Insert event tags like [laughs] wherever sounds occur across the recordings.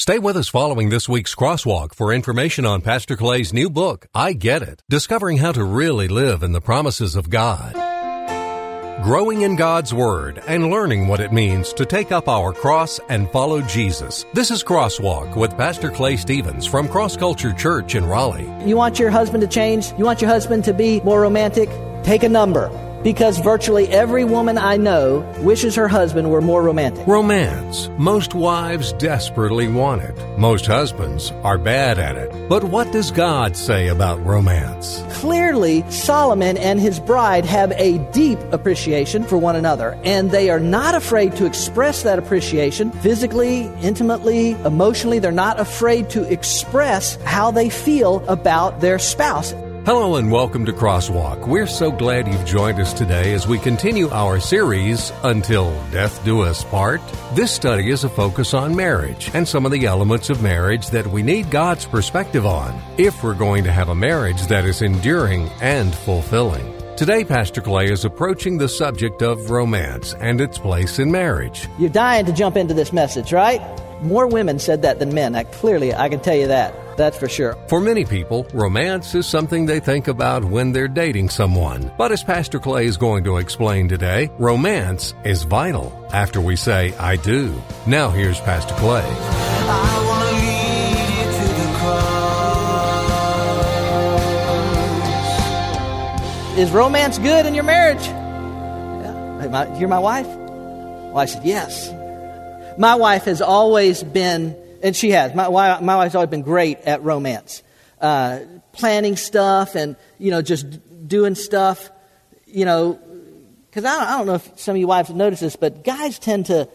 Stay with us following this week's crosswalk for information on Pastor Clay's new book, I Get It Discovering How to Really Live in the Promises of God. Growing in God's Word and learning what it means to take up our cross and follow Jesus. This is Crosswalk with Pastor Clay Stevens from Cross Culture Church in Raleigh. You want your husband to change? You want your husband to be more romantic? Take a number because virtually every woman I know wishes her husband were more romantic. Romance. Most wives desperately want it. Most husbands are bad at it. But what does God say about romance? Clearly, Solomon and his bride have a deep appreciation for one another, and they are not afraid to express that appreciation physically, intimately, emotionally. They're not afraid to express how they feel about their spouse. Hello and welcome to Crosswalk. We're so glad you've joined us today as we continue our series, Until Death Do Us Part. This study is a focus on marriage and some of the elements of marriage that we need God's perspective on if we're going to have a marriage that is enduring and fulfilling. Today, Pastor Clay is approaching the subject of romance and its place in marriage. You're dying to jump into this message, right? More women said that than men. I, clearly, I can tell you that. That's for sure. For many people, romance is something they think about when they're dating someone. But as Pastor Clay is going to explain today, romance is vital after we say, I do. Now, here's Pastor Clay. Is romance good in your marriage? Yeah. You're my wife? Well, I said, yes. My wife has always been and she has. My, my wife's always been great at romance, uh, planning stuff and you know just doing stuff. You know, because I, I don't know if some of you wives have noticed this, but guys tend to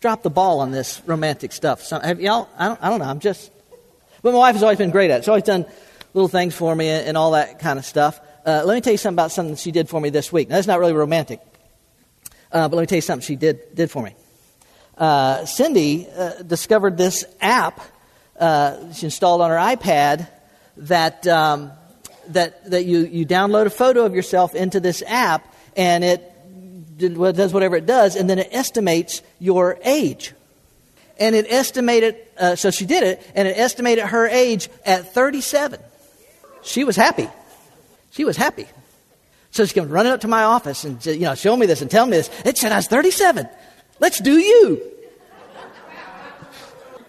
drop the ball on this romantic stuff. Some, have y'all? I don't, I don't know. I'm just. But my wife has always been great at it. She's always done little things for me and, and all that kind of stuff. Uh, let me tell you something about something she did for me this week. Now, that's not really romantic, uh, but let me tell you something she did did for me uh, Cindy uh, discovered this app uh, she installed on her iPad that, um, that, that you, you download a photo of yourself into this app and it does whatever it does, and then it estimates your age. And it estimated, uh, so she did it, and it estimated her age at 37. She was happy. She was happy. So she came running up to my office and you know, show me this and tell me this. It said I was 37. Let's do you.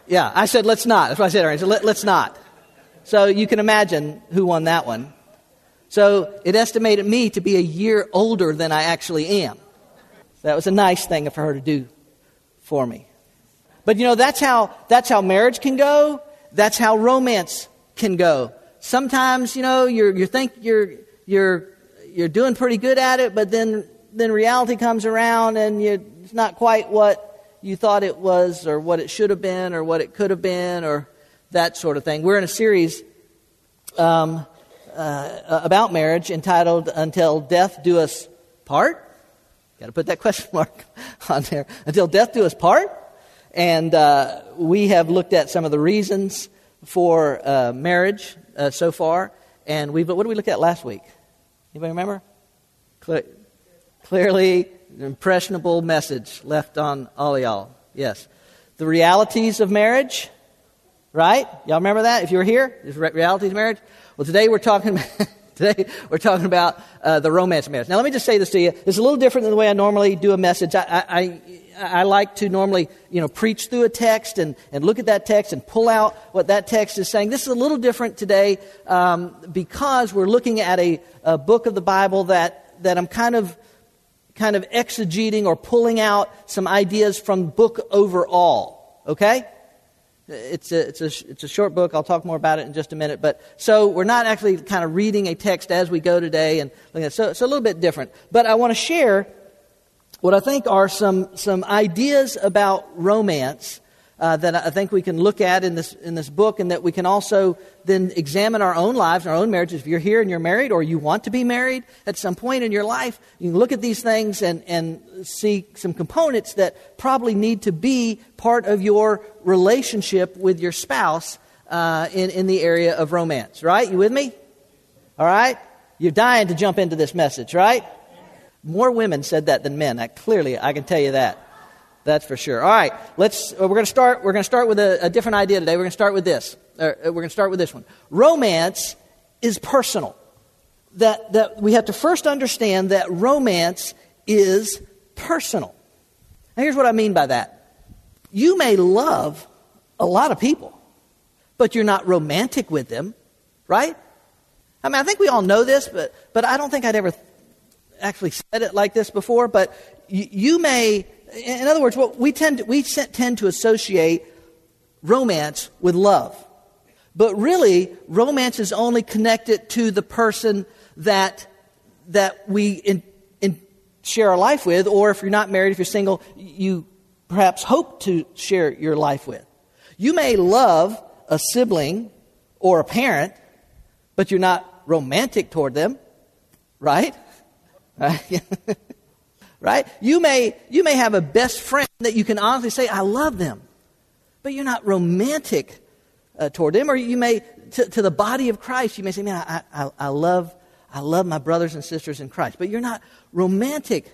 Yeah, I said, let's not. That's what I said. I said, Let, let's not. So you can imagine who won that one. So it estimated me to be a year older than I actually am. That was a nice thing for her to do for me. But you know, that's how, that's how marriage can go. That's how romance can go. Sometimes, you know, you're, you think you're, you're, you're doing pretty good at it, but then, then reality comes around and you, it's not quite what you thought it was, or what it should have been, or what it could have been, or that sort of thing. We're in a series um, uh, about marriage entitled Until Death Do Us Part. Got to put that [laughs] question mark on there. Until Death Do Us Part. And uh, we have looked at some of the reasons for uh, marriage uh, so far. And we, what did we look at last week? Anybody remember? Cle- clearly an impressionable message left on all y'all. Yes. The realities of marriage, right? Y'all remember that? If you were here, the realities of marriage. Well, today we're talking. [laughs] today we're talking about uh, the romance marriage. Now, let me just say this to you. It's a little different than the way I normally do a message. I, I, I, I like to normally, you know, preach through a text and, and look at that text and pull out what that text is saying. This is a little different today um, because we're looking at a, a book of the Bible that, that I'm kind of kind of exegeting or pulling out some ideas from book overall. Okay? It's a, it's, a, it's a short book. I'll talk more about it in just a minute. But so we're not actually kind of reading a text as we go today and so it's a little bit different. But I want to share what I think are some, some ideas about romance uh, that I think we can look at in this, in this book, and that we can also then examine our own lives, our own marriages. If you're here and you're married, or you want to be married at some point in your life, you can look at these things and, and see some components that probably need to be part of your relationship with your spouse uh, in, in the area of romance. Right? You with me? All right? You're dying to jump into this message, right? More women said that than men. I, clearly, I can tell you that. That's for sure. All right, let's. Uh, we're going to start. We're going to start with a, a, different idea today. We're going to start with this. Uh, we're going to start with this one. Romance is personal. That that we have to first understand that romance is personal. Now, here's what I mean by that. You may love a lot of people, but you're not romantic with them, right? I mean, I think we all know this, but but I don't think I'd ever actually said it like this before. But you may in other words, what we tend to, we tend to associate romance with love. But really, romance is only connected to the person that, that we in, in share our life with, or if you're not married, if you're single, you perhaps hope to share your life with. You may love a sibling or a parent, but you're not romantic toward them, right? [laughs] right? [laughs] You may, you may have a best friend that you can honestly say, I love them, but you're not romantic uh, toward them. Or you may, to, to, the body of Christ, you may say, man, I, I, I, love, I love my brothers and sisters in Christ, but you're not romantic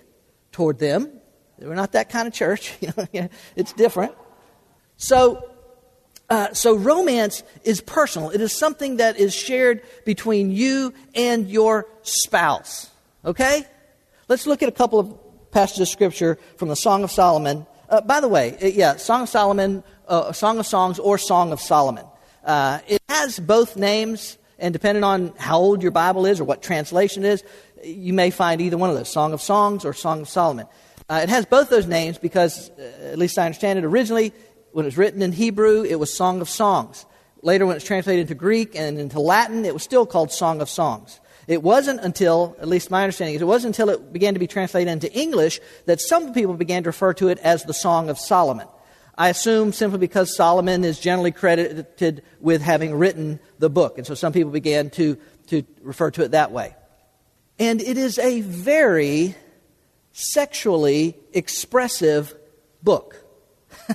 toward them. We're not that kind of church. [laughs] it's different. So, uh, so romance is personal. It is something that is shared between you and your spouse. Okay? Let's look at a couple of passage of Scripture from the Song of Solomon. Uh, by the way, yeah, Song of Solomon, uh, Song of Songs, or Song of Solomon. Uh, it has both names, and depending on how old your Bible is or what translation is, you may find either one of those, Song of Songs or Song of Solomon. Uh, it has both those names because, uh, at least I understand it, originally, when it was written in Hebrew, it was Song of Songs. Later, when it's translated into Greek and into Latin, it was still called Song of Songs. It wasn't until, at least my understanding is, it wasn't until it began to be translated into English that some people began to refer to it as the Song of Solomon. I assume simply because Solomon is generally credited with having written the book. And so some people began to, to refer to it that way. And it is a very sexually expressive book. [laughs]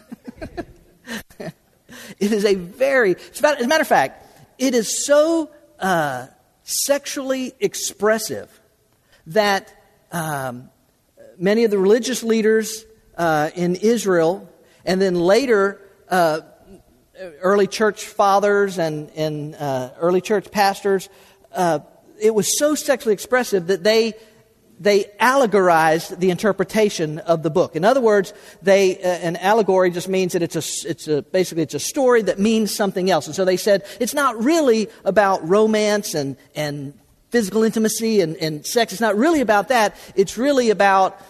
it is a very, as a matter of fact, it is so uh, sexually expressive that um, many of the religious leaders uh, in Israel, and then later uh, early church fathers and, and uh, early church pastors, uh, it was so sexually expressive that they they allegorized the interpretation of the book. In other words, they, uh, an allegory just means that it's a, it's a, basically it's a story that means something else. And so they said it's not really about romance and, and physical intimacy and, and sex. It's not really about that. It's really about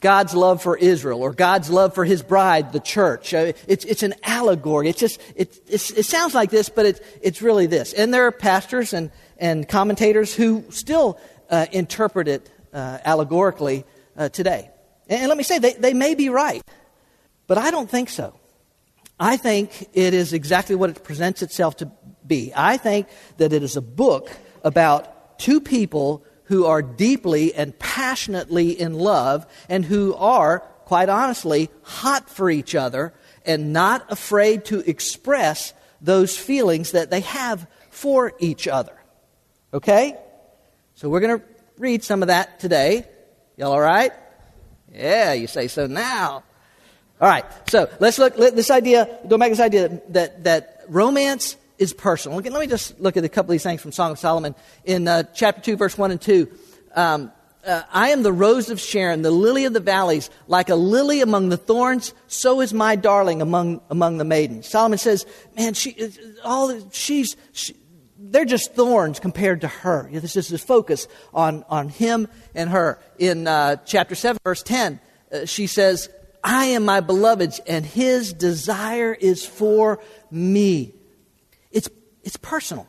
God's love for Israel or God's love for his bride, the church. Uh, it's, it's an allegory. It's just, it, it sounds like this, but it's, it's really this. And there are pastors and, and commentators who still uh, interpret it uh, allegorically uh, today. And, and let me say, they, they may be right, but I don't think so. I think it is exactly what it presents itself to be. I think that it is a book about two people who are deeply and passionately in love and who are, quite honestly, hot for each other and not afraid to express those feelings that they have for each other. Okay? So we're going to read some of that today. Y'all all right? Yeah, you say so now. All right, so let's look let this idea, go back to this idea that, that romance is personal. Let me just look at a couple of these things from Song of Solomon. In uh, chapter 2, verse 1 and 2, um, uh, I am the rose of Sharon, the lily of the valleys. Like a lily among the thorns, so is my darling among, among the maidens. Solomon says, man, she, all, she's, she, they're just thorns compared to her. This is his focus on, on him and her. In uh, chapter 7, verse 10, uh, she says, I am my beloved's, and his desire is for me. It's, it's personal,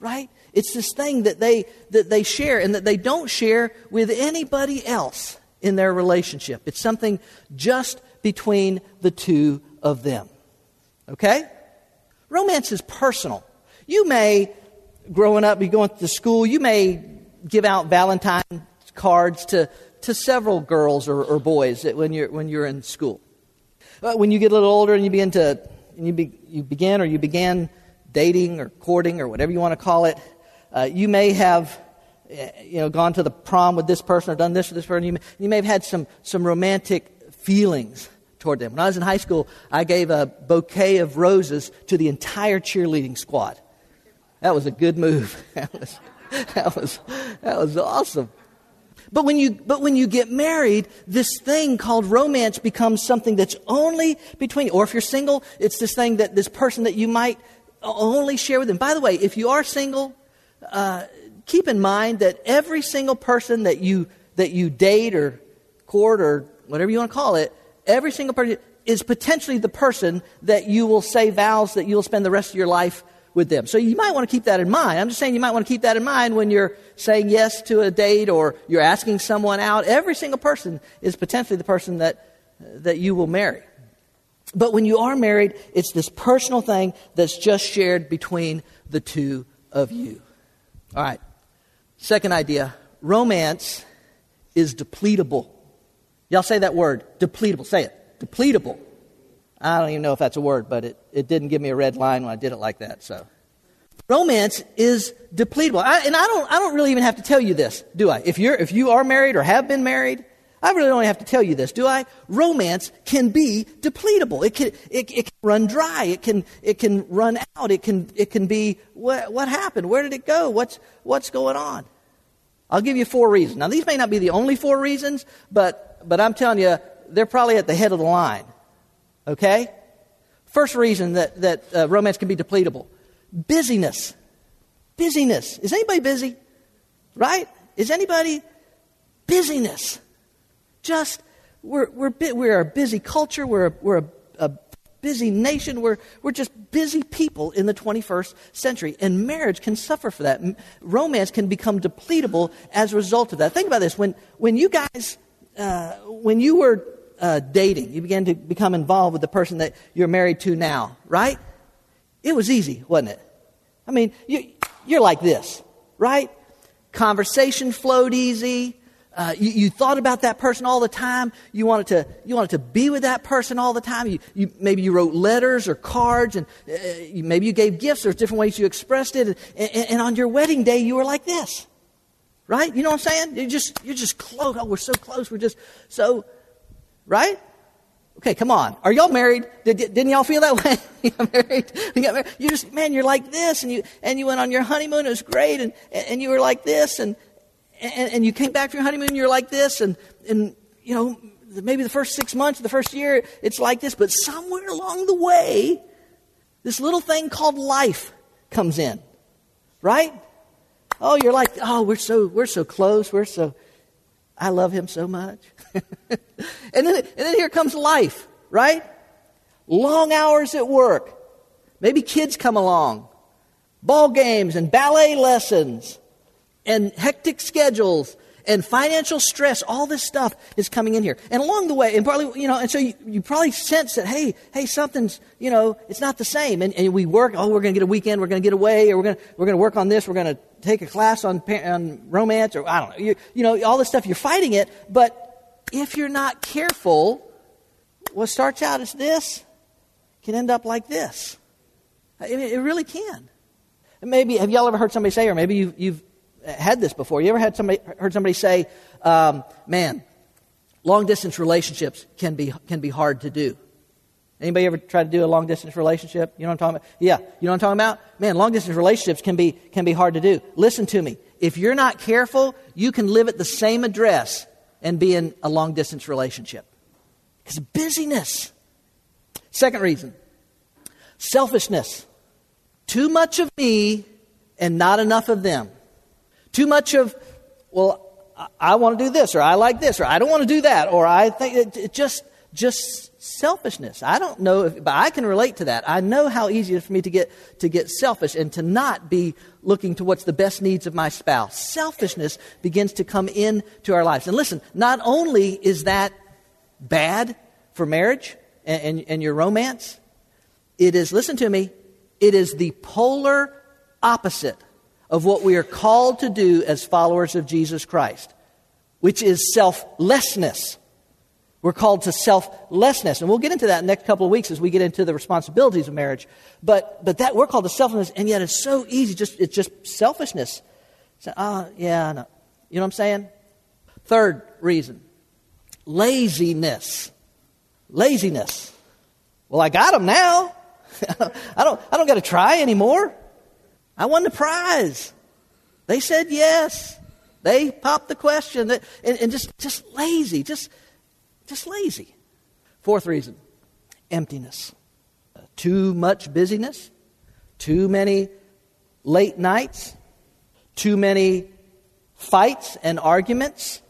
right? It's this thing that they, that they share and that they don't share with anybody else in their relationship. It's something just between the two of them. Okay? Romance is personal. You may growing up, you going to school, you may give out Valentine cards to, to several girls or, or boys when you're, when you're in school. But when you get a little older and you begin to, and you, be, you begin or you began dating or courting or whatever you want to call it, uh, you may have you know, gone to the prom with this person or done this with this person. You may, you may have had some, some romantic feelings toward them. When I was in high school, I gave a bouquet of roses to the entire cheerleading squad. That was a good move. [laughs] That was, that was, that was awesome. But when, you, but when you get married, this thing called romance becomes something that's only between you. Or if you're single, it's this thing that this person that you might only share with them. By the way, if you are single, uh, keep in mind that every single person that you, that you date or court or whatever you want to call it, every single person is potentially the person that you will say vows that you'll spend the rest of your life with them. So you might want to keep that in mind. I'm just saying you might want to keep that in mind when you're saying yes to a date or you're asking someone out. Every single person is potentially the person that, that you will marry. But when you are married, it's this personal thing that's just shared between the two of you. All right. Second idea romance is depletable. Y'all say that word, depletable. Say it. Depletable. I don't even know if that's a word, but it, it didn't give me a red line when I did it like that. So, romance is depletable, I, and I don't I don't really even have to tell you this, do I? If you're if you are married or have been married, I really don't have to tell you this, do I? Romance can be depletable. It can it, it can run dry. It can it can run out. It can it can be what what happened? Where did it go? What's what's going on? I'll give you four reasons. Now these may not be the only four reasons, but but I'm telling you they're probably at the head of the line. Okay? First reason that, that uh, romance can be depletable busyness. Busyness. Is anybody busy? Right? Is anybody busyness? Just, we're, we're, we're a busy culture, we're, a, we're a, a busy nation, we're, we're just busy people in the 21st century. And marriage can suffer for that. Romance can become depletable as a result of that. Think about this. When, when you guys, uh, when you were uh, dating. You began to become involved with the person that you're married to now, right? It was easy, wasn't it? I mean, you, you're like this, right? Conversation flowed easy. Uh, you, you, thought about that person all the time. You wanted to, you wanted to be with that person all the time. You, you, maybe you wrote letters or cards, and uh, you, maybe you gave gifts. There's different ways you expressed it. And, and, and, on your wedding day, you were like this, right? You know what I'm saying? You're just, you're just close. Oh, we're so close. We're just so Right? Okay, come on. Are y'all married? Did, didn't y'all feel that [laughs] way? you got married? You married? You just, man, you're like this, and you and you went on your honeymoon. It was great, and and you were like this, and and, and you came back from your honeymoon. You're like this, and and you know maybe the first six months, the first year, it's like this, but somewhere along the way, this little thing called life comes in, right? Oh, you're like, oh, we're so we're so close. We're so I love him so much. [laughs] [laughs] and, then, and then here comes life, right? Long hours at work. Maybe kids come along. Ball games and ballet lessons and hectic schedules and financial stress, all this stuff is coming in here. And along the way, and probably, you know, and so you, you probably sense that, hey, hey, something's, you know, it's not the same. And, and we work, oh, we're going to get a weekend, we're going to get away, or we're going we're to work on this, we're going to take a class on, on romance, or I don't know. You, you know, all this stuff, you're fighting it. But if you're not careful, what starts out as this can end up like this. I mean, it really can. And maybe, have y'all ever heard somebody say, or maybe you've, you've had this before. You ever had somebody heard somebody say, um, "Man, long distance relationships can be can be hard to do." Anybody ever try to do a long distance relationship? You know what I'm talking about? Yeah, you know what I'm talking about? Man, long distance relationships can be can be hard to do. Listen to me. If you're not careful, you can live at the same address and be in a long distance relationship. Because busyness. Second reason, selfishness. Too much of me and not enough of them. Too much of, well, I, want to do this, or I like this, or I don't want to do that, or I think it, it just just selfishness. I don't know, if, but I can relate to that. I know how easy it is for me to get to get selfish and to not be looking to what's the best needs of my spouse. Selfishness begins to come into our lives. And listen, not only is that bad for marriage and, and, and your romance, it is, listen to me, it is the polar opposite of what we are called to do as followers of Jesus Christ, which is selflessness. We're called to selflessness. And we'll get into that in the next couple of weeks as we get into the responsibilities of marriage. But, but that we're called to selflessness, and yet it's so easy. Just, it's just selfishness. So, uh, yeah, no. You know what I'm saying? Third reason laziness. Laziness. Well, I got them now. [laughs] I don't, I don't got to try anymore. I won the prize. They said yes. They popped the question. And, and just, just lazy, just, just lazy. Fourth reason emptiness. Uh, too much busyness, too many late nights, too many fights and arguments,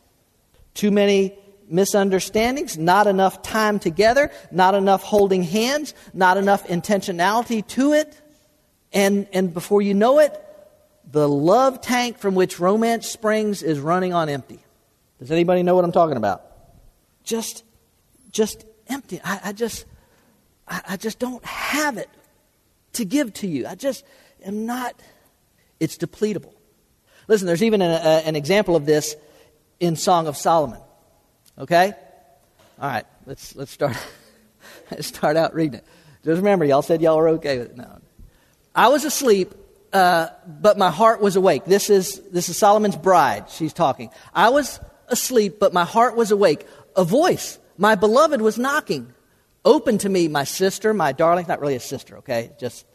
too many misunderstandings, not enough time together, not enough holding hands, not enough intentionality to it. And, and before you know it, the love tank from which romance springs is running on empty. Does anybody know what I'm talking about? Just, just empty. I, I just, I, I just don't have it to give to you. I just am not, it's depletable. Listen, there's even a, a, an example of this in Song of Solomon. Okay? All right, let's, let's start, [laughs] let's start out reading it. Just remember, y'all said y'all were okay with it. No. I was asleep, uh, but my heart was awake. This is, this is Solomon's bride. She's talking. I was asleep, but my heart was awake. A voice, my beloved, was knocking. Open to me, my sister, my darling. Not really a sister, okay? Just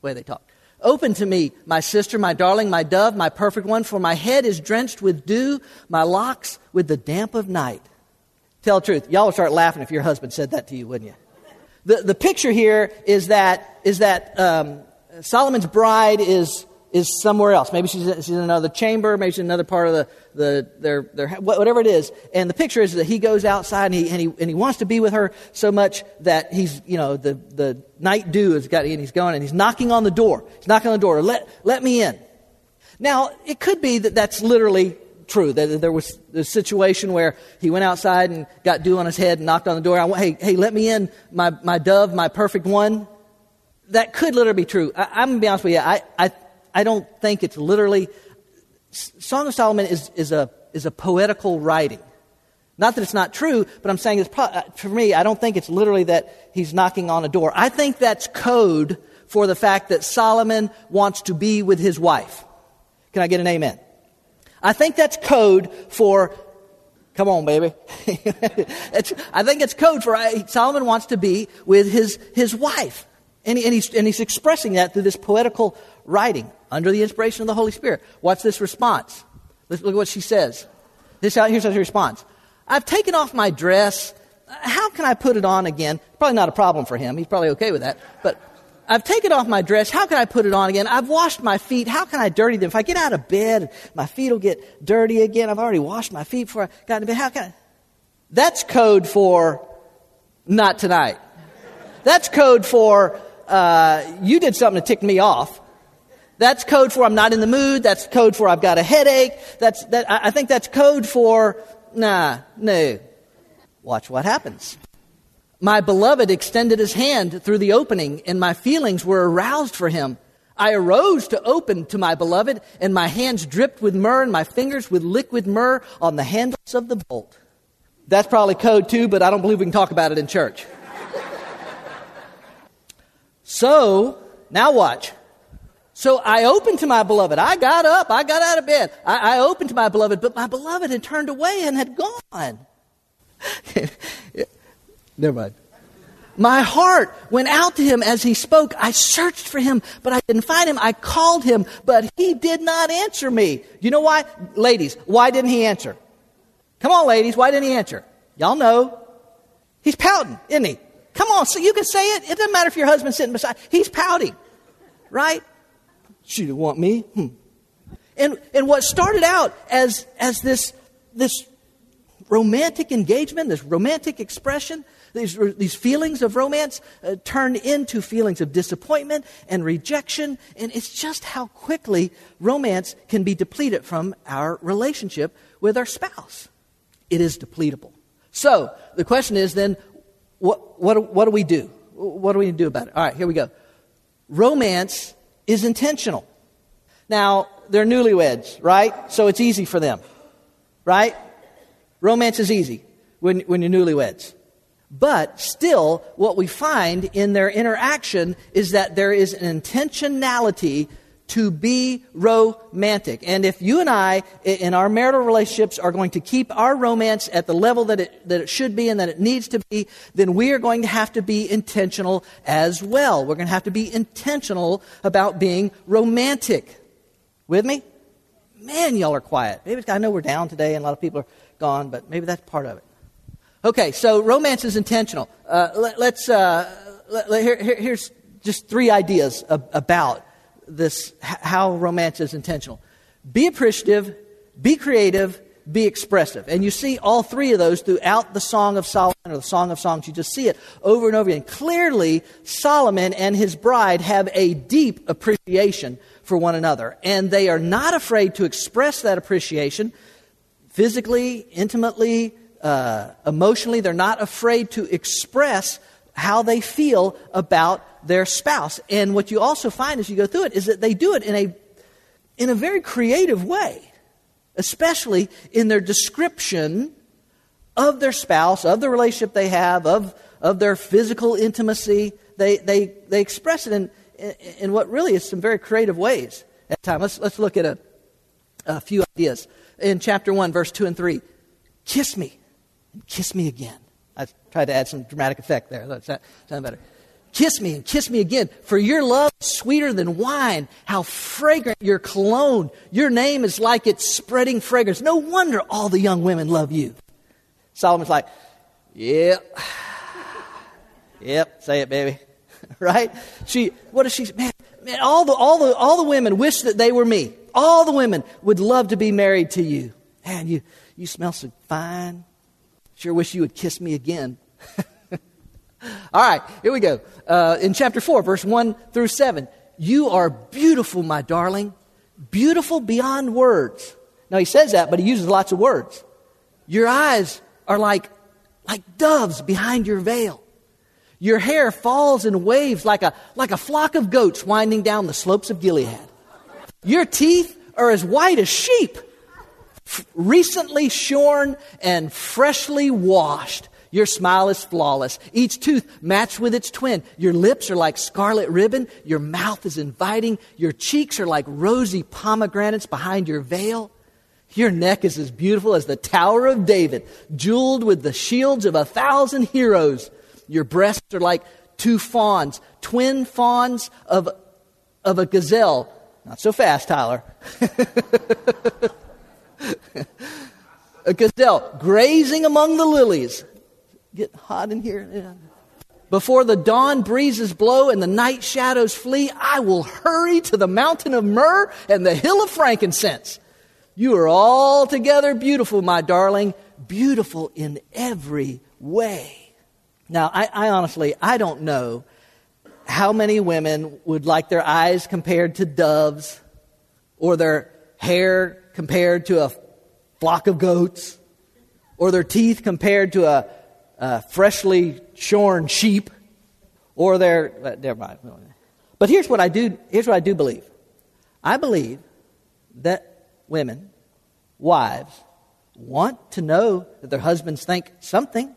the way they talk. Open to me, my sister, my darling, my dove, my perfect one, for my head is drenched with dew, my locks with the damp of night. Tell the truth. Y'all would start laughing if your husband said that to you, wouldn't you? The, the picture here is that, is that um, Solomon's bride is, is somewhere else. Maybe she's, she's in another chamber, maybe she's in another part of the, the their, their, whatever it is. And the picture is that he goes outside and he, and he, and he wants to be with her so much that he's, you know, the, the night dew has got, and he's going and he's knocking on the door. He's knocking on the door. Let, let me in. Now, it could be that that's literally true. That there was a situation where he went outside and got dew on his head and knocked on the door. I hey, hey, let me in, my, my dove, my perfect one. That could literally be true. I, am going to be honest with you. I, I, I don't think it's literally. Song of Solomon is, is, a, is a poetical writing. Not that it's not true, but I'm saying it's pro- uh, for me, I don't think it's literally that he's knocking on a door. I think that's code for the fact that Solomon wants to be with his wife. Can I get an amen? I think that's code for, come on, baby. [laughs] I think it's code for Solomon wants to be with his, his wife. And, he, and, he's, and he's expressing that through this poetical writing under the inspiration of the Holy Spirit. What's this response? Let's look at what she says. This, here's her response. I've taken off my dress. How can I put it on again? Probably not a problem for him. He's probably okay with that. But I've taken off my dress. How can I put it on again? I've washed my feet. How can I dirty them? If I get out of bed, my feet will get dirty again. I've already washed my feet before I got into bed. How can I? That's code for not tonight. That's code for uh, you did something to tick me off. That's code for I'm not in the mood. That's code for I've got a headache. That's, that, I think that's code for nah, no. Watch what happens. My beloved extended his hand through the opening, and my feelings were aroused for him. I arose to open to my beloved, and my hands dripped with myrrh, and my fingers with liquid myrrh on the handles of the bolt. That's probably code too, but I don't believe we can talk about it in church. [laughs] so, now watch. So I opened to my beloved. I got up. I got out of bed. I, I opened to my beloved, but my beloved had turned away and had gone. [laughs] Never mind. My heart went out to him as he spoke. I searched for him, but I didn't find him. I called him, but he did not answer me. You know why? Ladies, why didn't he answer? Come on, ladies, why didn't he answer? Y'all know. He's pouting, isn't he? Come on, so you can say it. It doesn't matter if your husband's sitting beside. He's pouting, right? She didn't want me. Hmm. And, and what started out as, as this, this romantic engagement, this romantic expression, these, these feelings of romance uh, turned into feelings of disappointment and rejection. And it's just how quickly romance can be depleted from our relationship with our spouse. It is depletable. So the question is then, what, what, what do we do? What do we do about it? All right, here we go. Romance is intentional. Now, they're newlyweds, right? So it's easy for them, right? Romance is easy when, when you're newlyweds. But still, what we find in their interaction is that there is an intentionality to be romantic. And if you and I, in our marital relationships, are going to keep our romance at the level that it, that it should be and that it needs to be, then we are going to have to be intentional as well. We're going to have to be intentional about being romantic. With me? Man, y'all are quiet. Maybe I know we're down today and a lot of people are gone, but maybe that's part of it. Okay, so romance is intentional. Uh, let, us uh, let, here, here, here's just three ideas ab- about this how romance is intentional. Be appreciative, be creative, be expressive. And you see all three of those throughout the Song of Solomon or the Song of Songs. You just see it over and over again. Clearly, Solomon and his bride have a deep appreciation for one another. And they are not afraid to express that appreciation physically, intimately, uh, emotionally. They're not afraid to express how they feel about their spouse. And what you also find as you go through it is that they do it in a, in a very creative way, especially in their description of their spouse, of the relationship they have, of, of their physical intimacy. They, they, they express it in, in, in what really is some very creative ways at times. Let's, let's look at a, a few ideas. In chapter 1, verse 2 and 3 Kiss me, and kiss me again. I tried to add some dramatic effect there. That sound better. Kiss me and kiss me again, for your love is sweeter than wine. How fragrant your cologne. Your name is like its spreading fragrance. No wonder all the young women love you. Solomon's like, yep. [sighs] Yep, say it, baby. [laughs] right? She, what does she, man, man, all the, all the, all the women wish that they were me. All the women would love to be married to you. Man, you, you smell so fine. Sure wish you would kiss me again. [laughs] All right, here we go. Uh, in chapter 4, verse 1 through 7. You are beautiful, my darling. Beautiful beyond words. Now, he says that, but he uses lots of words. Your eyes are like, like doves behind your veil. Your hair falls in waves like a, like a flock of goats winding down the slopes of Gilead. Your teeth are as white as sheep, recently shorn and freshly washed. Your smile is flawless. Each tooth matched with its twin. Your lips are like scarlet ribbon. Your mouth is inviting. Your cheeks are like rosy pomegranates behind your veil. Your neck is as beautiful as the Tower of David, jeweled with the shields of a thousand heroes. Your breasts are like two fawns, twin fawns of, of a gazelle. Not so fast, Tyler. [laughs] [laughs] a gazelle grazing among the lilies get hot in here? Before the dawn breezes blow and the night shadows flee, I will hurry to the mountain of myrrh and the hill of frankincense. You are altogether beautiful, my darling, beautiful in every way. Now, I, I honestly, I don't know how many women would like their eyes compared to doves or their hair compared to a flock of goats or their teeth compared to a uh, freshly shorn sheep or their. Uh, never mind. But here's what I do. Here's what I do believe. I believe that women, wives, want to know that their husbands think something.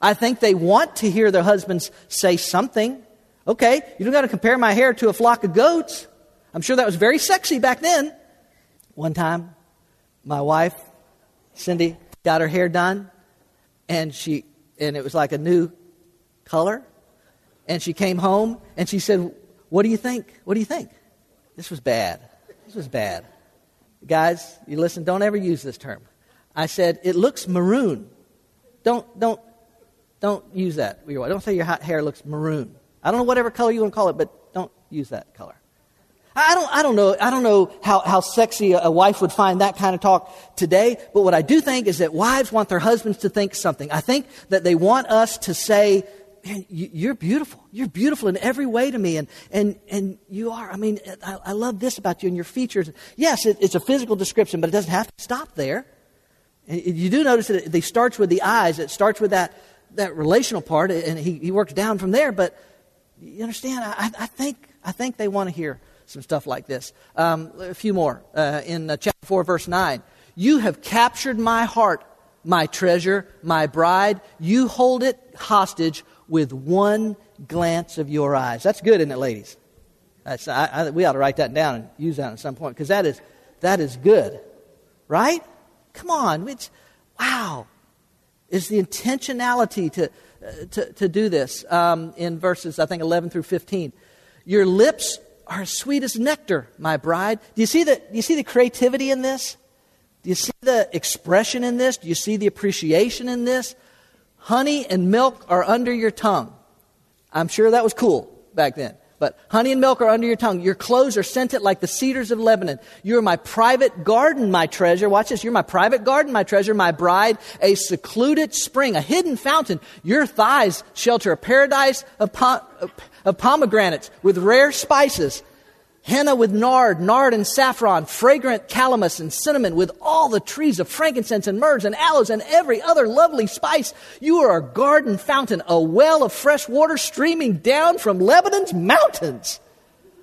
I think they want to hear their husbands say something. Okay, you don't got to compare my hair to a flock of goats. I'm sure that was very sexy back then. One time, my wife, Cindy, got her hair done, and she and it was like a new color. And she came home and she said, What do you think? What do you think? This was bad. This was bad. Guys, you listen, don't ever use this term. I said, It looks maroon. Don't, don't, don't use that. Don't say your hot hair looks maroon. I don't know whatever color you want to call it, but don't use that color. I don't, I don't know, I don't know how, how sexy a wife would find that kind of talk today, but what I do think is that wives want their husbands to think something. I think that they want us to say, man, you're beautiful. You're beautiful in every way to me. And, and, and you are. I mean, I, I love this about you and your features. Yes, it, it's a physical description, but it doesn't have to stop there. And you do notice that it starts with the eyes. It starts with that, that relational part, and he, he works down from there. But you understand? I, I think, I think they want to hear some stuff like this. Um, a few more. Uh, in uh, chapter 4, verse 9. You have captured my heart, my treasure, my bride. You hold it hostage with one glance of your eyes. That's good, isn't it, ladies? I, I, we ought to write that down and use that at some point because that is, that is good, right? Come on. It's, wow. Is the intentionality to, uh, to, to do this um, in verses, I think, 11 through 15. Your lips are sweet as nectar, my bride. Do you see the, do you see the creativity in this? Do you see the expression in this? Do you see the appreciation in this? Honey and milk are under your tongue. I'm sure that was cool back then. But honey and milk are under your tongue. Your clothes are scented like the cedars of Lebanon. You are my private garden, my treasure. Watch this. You're my private garden, my treasure, my bride, a secluded spring, a hidden fountain. Your thighs shelter a paradise of, of pomegranates with rare spices henna with nard, nard and saffron, fragrant calamus and cinnamon, with all the trees of frankincense and myrrh and aloes and every other lovely spice. You are a garden fountain, a well of fresh water streaming down from Lebanon's mountains.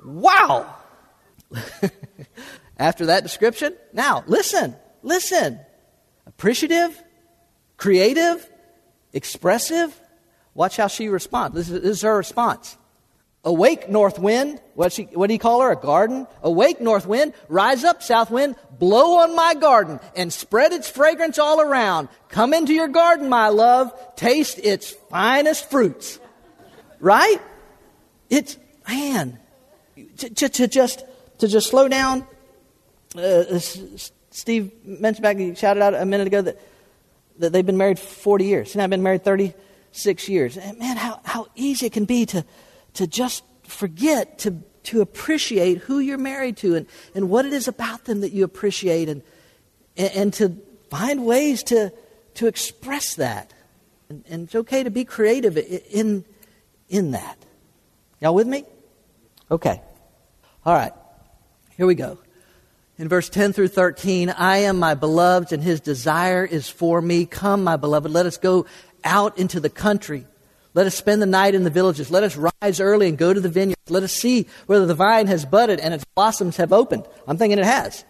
Wow! [laughs] After that description, now listen, listen. Appreciative, creative, expressive. Watch how she responds. This is, her response. Awake, north wind. What, she, what do you call her? A garden? Awake, north wind. Rise up, south wind. Blow on my garden and spread its fragrance all around. Come into your garden, my love. Taste its finest fruits. Right? It's, man, to, to, to just, to just slow down. Uh, Steve mentioned back, he shouted out a minute ago that, that they've been married 40 years. And I've been married 36 years. And man, how, how easy it can be to, to just forget to, to appreciate who you're married to and, and what it is about them that you appreciate and, and, and to find ways to, to express that. And, and it's okay to be creative in, in that. Y'all with me? Okay. All right. Here we go. In verse 10 through 13, I am my beloved, and his desire is for me. Come, my beloved, let us go out into the country. Let us spend the night in the villages. Let us rise early and go to the vineyards. Let us see whether the vine has budded and its blossoms have opened. I'm thinking it has.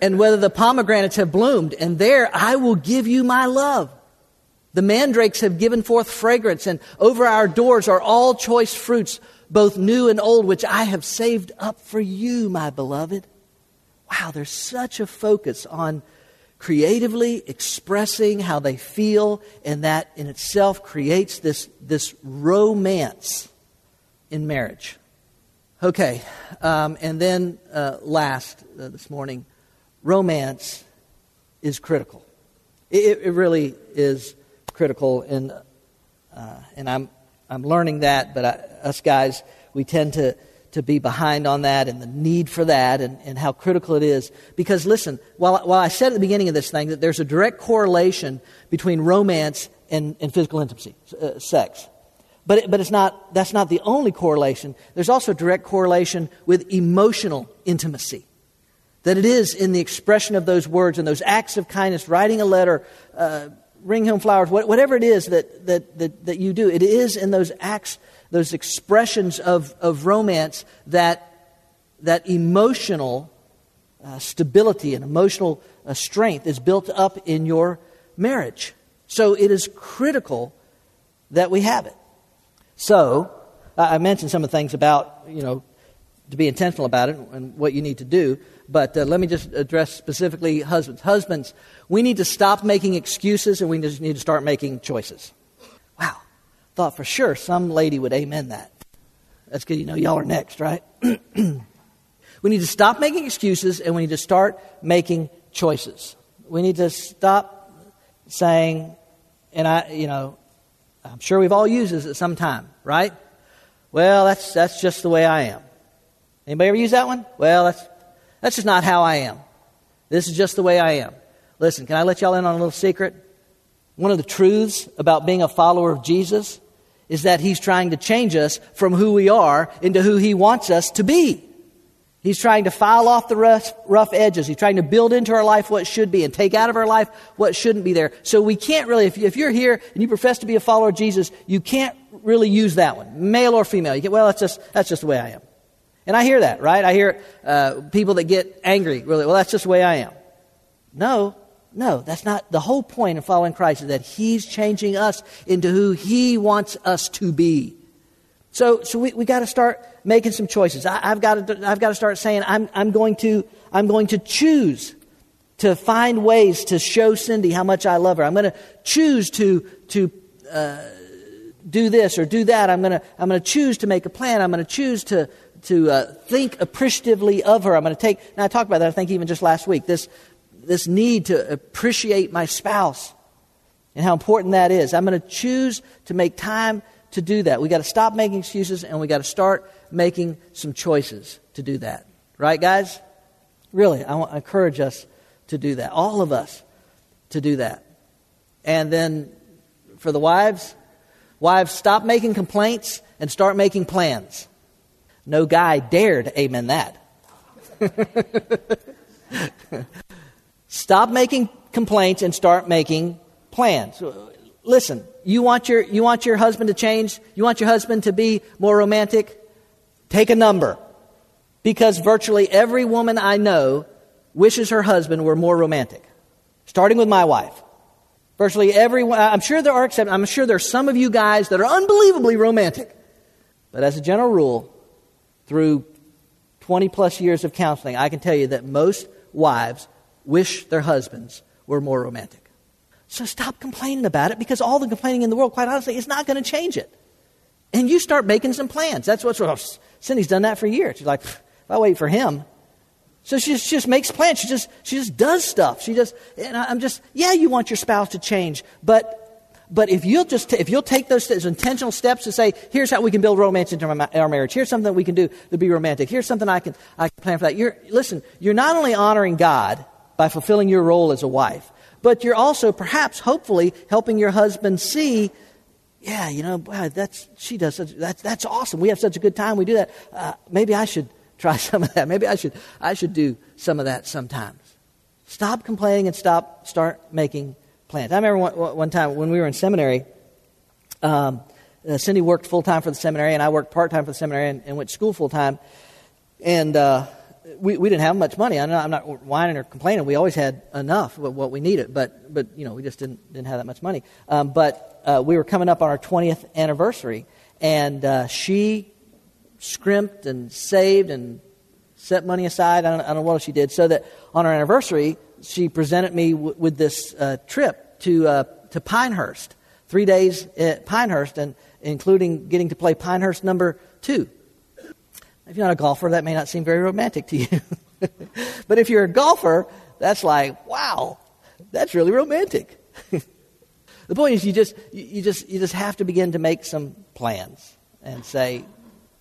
And whether the pomegranates have bloomed. And there I will give you my love. The mandrakes have given forth fragrance, and over our doors are all choice fruits, both new and old, which I have saved up for you, my beloved. Wow, there's such a focus on creatively expressing how they feel, and that in itself creates this, this romance in marriage. Okay, um, and then uh, last uh, this morning, romance is critical. It, it really is critical, and, uh, and I'm, I'm learning that, but I, us guys, we tend to to be behind on that and the need for that and, and how critical it is. Because listen, while, while I said at the beginning of this thing that there's a direct correlation between romance and, and physical intimacy, uh, sex. But, it, but it's not, that's not the only correlation. There's also a direct correlation with emotional intimacy. That it is in the expression of those words and those acts of kindness, writing a letter, uh, bring home flowers, whatever it is that, that, that, that you do, it is in those acts those expressions of, of romance that, that emotional uh, stability and emotional uh, strength is built up in your marriage. So it is critical that we have it. So, I mentioned some of the things about, you know, to be intentional about it and what you need to do. But uh, let me just address specifically husbands. Husbands, we need to stop making excuses and we just need to start making choices. Thought for sure some lady would amen that. That's good. You know, y'all are next, right? [clears throat] we need to stop making excuses and we need to start making choices. We need to stop saying, and I, you know, I'm sure we've all used this at some time, right? Well, that's, that's just the way I am. Anybody ever use that one? Well, that's, that's just not how I am. This is just the way I am. Listen, can I let y'all in on a little secret? One of the truths about being a follower of Jesus is that He's trying to change us from who we are into who He wants us to be. He's trying to file off the rough, rough, edges. He's trying to build into our life what should be and take out of our life what shouldn't be there. So we can't really, if, you, if you're here and you profess to be a follower of Jesus, you can't really use that one, male or female. You get, well, that's just, that's just the way I am. And I hear that, right? I hear uh, people that get angry, really, well, that's just the way I am. No, no, that's not the whole point of following Christ is that He's changing us into who He wants us to be. So, so we, we got to start making some choices. I, have got to, I've got to start saying, I'm, I'm, going to, I'm going to choose to find ways to show Cindy how much I love her. I'm going to choose to, to uh, do this or do that. I'm going to, I'm going to choose to make a plan. I'm going to choose to, to uh, think appreciatively of her. I'm going to take, and I talked about that, I think, even just last week, this, this need to appreciate my spouse and how important that is. I'm going to choose to make time to do that. we got to stop making excuses and we got to start making some choices to do that. Right, guys? Really, I want to encourage us to do that. All of us to do that. And then for the wives, wives, stop making complaints and start making plans. No guy dared amen that. [laughs] stop making complaints and start making plans. Listen, you want your you want your husband to change? You want your husband to be more romantic? Take a number. Because virtually every woman I know wishes her husband were more romantic. Starting with my wife. Virtually every I'm sure there are exceptions. I'm sure there are some of you guys that are unbelievably romantic. But as a general rule, through 20 plus years of counseling, I can tell you that most wives wish their husbands were more romantic. So stop complaining about it because all the complaining in the world, quite honestly, is not going to change it. And you start making some plans. That's what's well, Cindy's done that for years. She's like, if I wait for him. So she just, she just makes plans. She just, she just does stuff. She just, and I'm just, yeah, you want your spouse to change, but but if you'll just if you'll take those, those, intentional steps to say, here's how we can build romance into our marriage. Here's something we can do to be romantic. Here's something I can I can plan for that. You're listen. You're not only honoring God by fulfilling your role as a wife, but you're also perhaps, hopefully, helping your husband see, yeah, you know, wow, that's, she does such, that's, that's awesome. We have such a good time. We do that. Uh, maybe I should [laughs] try some of that. Maybe I should, I should do some of that sometimes. Stop complaining and stop, start making plans. I remember one, one time when we were in seminary, um, uh, Cindy worked full time for the seminary, and I worked part time for the seminary and, and, went to school full time. And uh, we, we didn't have much money. I'm not, I'm not whining or complaining. We always had enough of what we needed, but, but you know, we just didn't, didn't have that much money. Um, but uh, we were coming up on our 20th anniversary, and uh, she scrimped and saved and set money aside. I don't, I don't know what she did, so that on our anniversary, she presented me w- with this uh, trip to, uh, to Pinehurst, three days at Pinehurst, and including getting to play Pinehurst number two. If you're not a golfer, that may not seem very romantic to you. [laughs] but if you're a golfer, that's like, wow, that's really romantic. [laughs] the point is, you just, you, just, you just have to begin to make some plans and say,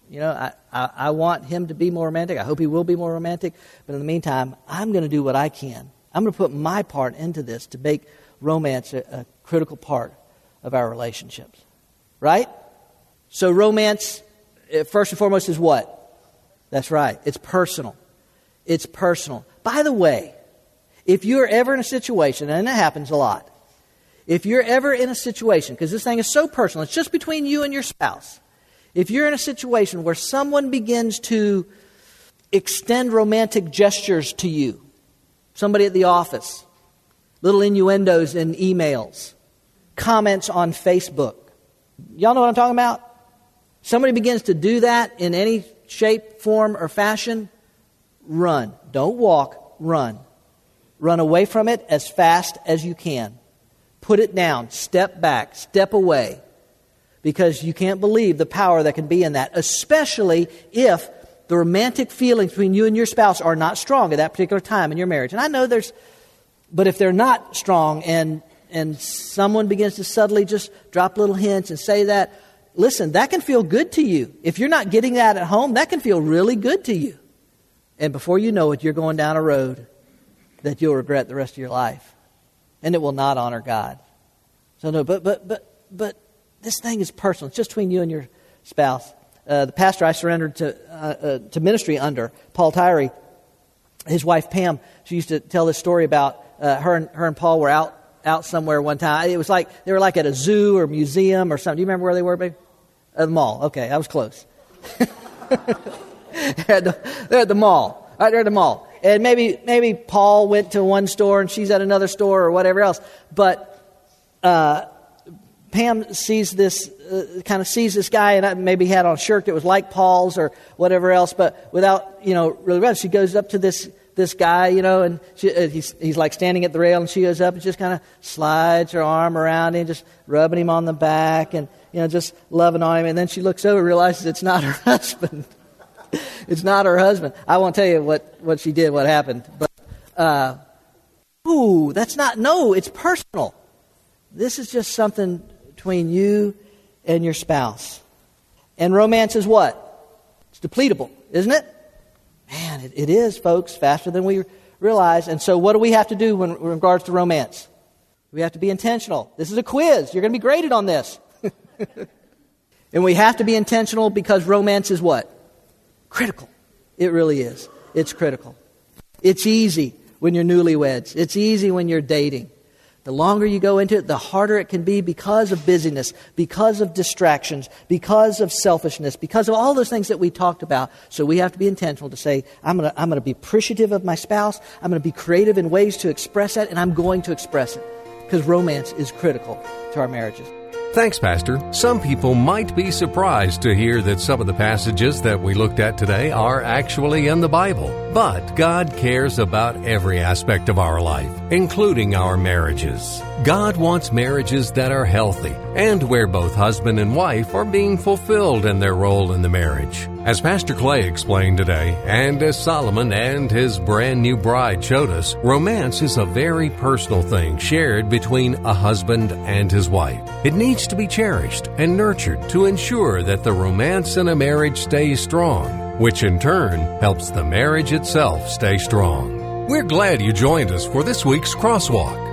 you know, I, I, I want him to be more romantic. I hope he will be more romantic. But in the meantime, I'm going to do what I can. I'm going to put my part into this to make romance a, a critical part of our relationships. Right? So, romance, eh, first and foremost, is what? That's right. It's personal. It's personal. By the way, if you're ever in a situation, and it happens a lot, if you're ever in a situation, because this thing is so personal, it's just between you and your spouse. If you're in a situation where someone begins to extend romantic gestures to you, somebody at the office, little innuendos in emails, comments on Facebook, y'all know what I'm talking about? Somebody begins to do that in any shape, form, or fashion, run. Don't walk, run. Run away from it as fast as you can. Put it down, step back, step away, because you can't believe the power that can be in that, especially if the romantic feelings between you and your spouse are not strong at that particular time in your marriage. And I know there's, but if they're not strong and and someone begins to subtly just drop little hints and say that, listen, that can feel good to you. If you're not getting that at home, that can feel really good to you. And before you know it, you're going down a road that you'll regret the rest of your life. And it will not honor God. So no, but but but but this thing is personal. It's just between you and your spouse. Uh, the pastor I surrendered to uh, uh, to ministry under, Paul Tyree, his wife Pam, she used to tell this story about uh, her and her and Paul were out out somewhere one time. It was like they were like at a zoo or museum or something. Do you remember where they were, babe? At the mall. Okay, I was close. [laughs] at the, they're at the mall. Right, they're at the mall. And maybe maybe Paul went to one store and she's at another store or whatever else. But uh, Pam sees this, uh, kind of sees this guy, and maybe had on a shirt that was like Paul's or whatever else, but without, you know, really, well. she goes up to this this guy, you know, and she, uh, he's, he's like standing at the rail, and she goes up and just kind of slides her arm around him, just rubbing him on the back, and, you know, just loving on him. And then she looks over, and realizes it's not her [laughs] husband. it's not her husband. I won't tell you what, what she did, what happened. But, uh, ooh, that's not, no, it's personal. This is just something between you and your spouse. And romance is what? It's depletable, isn't it? Man, it, it is, folks, faster than we realize. And so, what do we have to do when, in regards to romance? We have to be intentional. This is a quiz. You're going to be graded on this. [laughs] and we have to be intentional because romance is what? Critical. It really is. It's critical. It's easy when you're newlyweds, it's easy when you're dating. The longer you go into it, the harder it can be because of busyness, because of distractions, because of selfishness, because of all those things that we talked about. So we have to be intentional to say, I'm going to I'm going to be appreciative of my spouse. I'm going to be creative in ways to express that, and I'm going to express it. Because romance is critical to our marriages. Thanks, Pastor. Some people might be surprised to hear that some of the passages that we looked at today are actually in the Bible. But God cares about every aspect of our life, including our marriages. God wants marriages that are healthy and where both husband and wife are being fulfilled in their role in the marriage. As Pastor Clay explained today, and as Solomon and his brand new bride showed us, romance is a very personal thing shared between a husband and his wife. It needs to be cherished and nurtured to ensure that the romance in a marriage stays strong, which in turn helps the marriage itself stay strong. We're glad you joined us for this week's Crosswalk.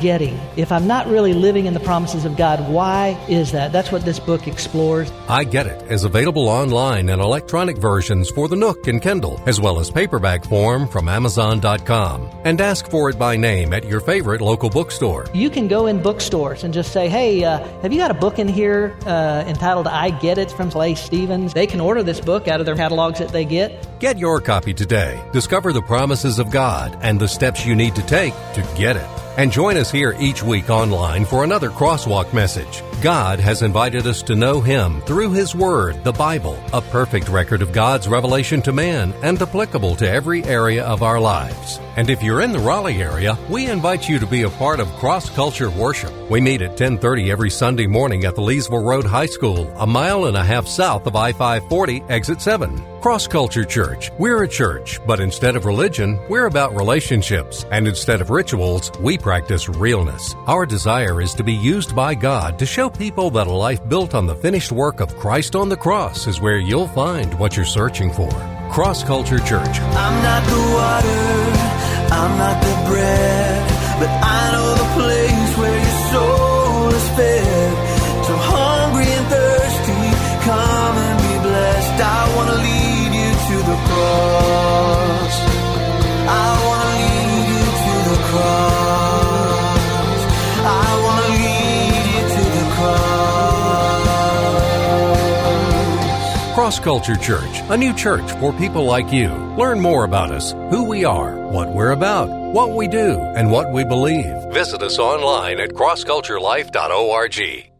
getting? getting. If I'm not really living in the promises of God, why is that? That's what this book explores. I Get It is available online in electronic versions for the Nook and Kindle, as well as paperback form from Amazon.com. And ask for it by name at your favorite local bookstore. You can go in bookstores and just say, hey, uh, have you got a book in here uh, entitled I Get It from Clay Stevens? They can order this book out of their catalogs that they get. Get your copy today. Discover the promises of God and the steps you need to take to get it. And join us here each week online for another Crosswalk message. God has invited us to know Him through His Word, the Bible, a perfect record of God's revelation to man and applicable to every area of our lives. And if you're in the Raleigh area, we invite you to be a part of Cross Culture Worship. We meet at 10:30 every Sunday morning at the Leesville Road High School, a mile and a half south of I-540, exit 7. Cross Culture Church. We're a church, but instead of religion, we're about relationships, and instead of rituals, we practice realness. Our desire is to be used by God to show people that a life built on the finished work of Christ on the cross is where you'll find what you're searching for. Cross Culture Church. I'm not the water, I'm not the bread, but I know the place cross. Culture Church, a new church for people like you. Learn more about us, who we are, what we're about, what we do, and what we believe. Visit us online at crossculturelife.org.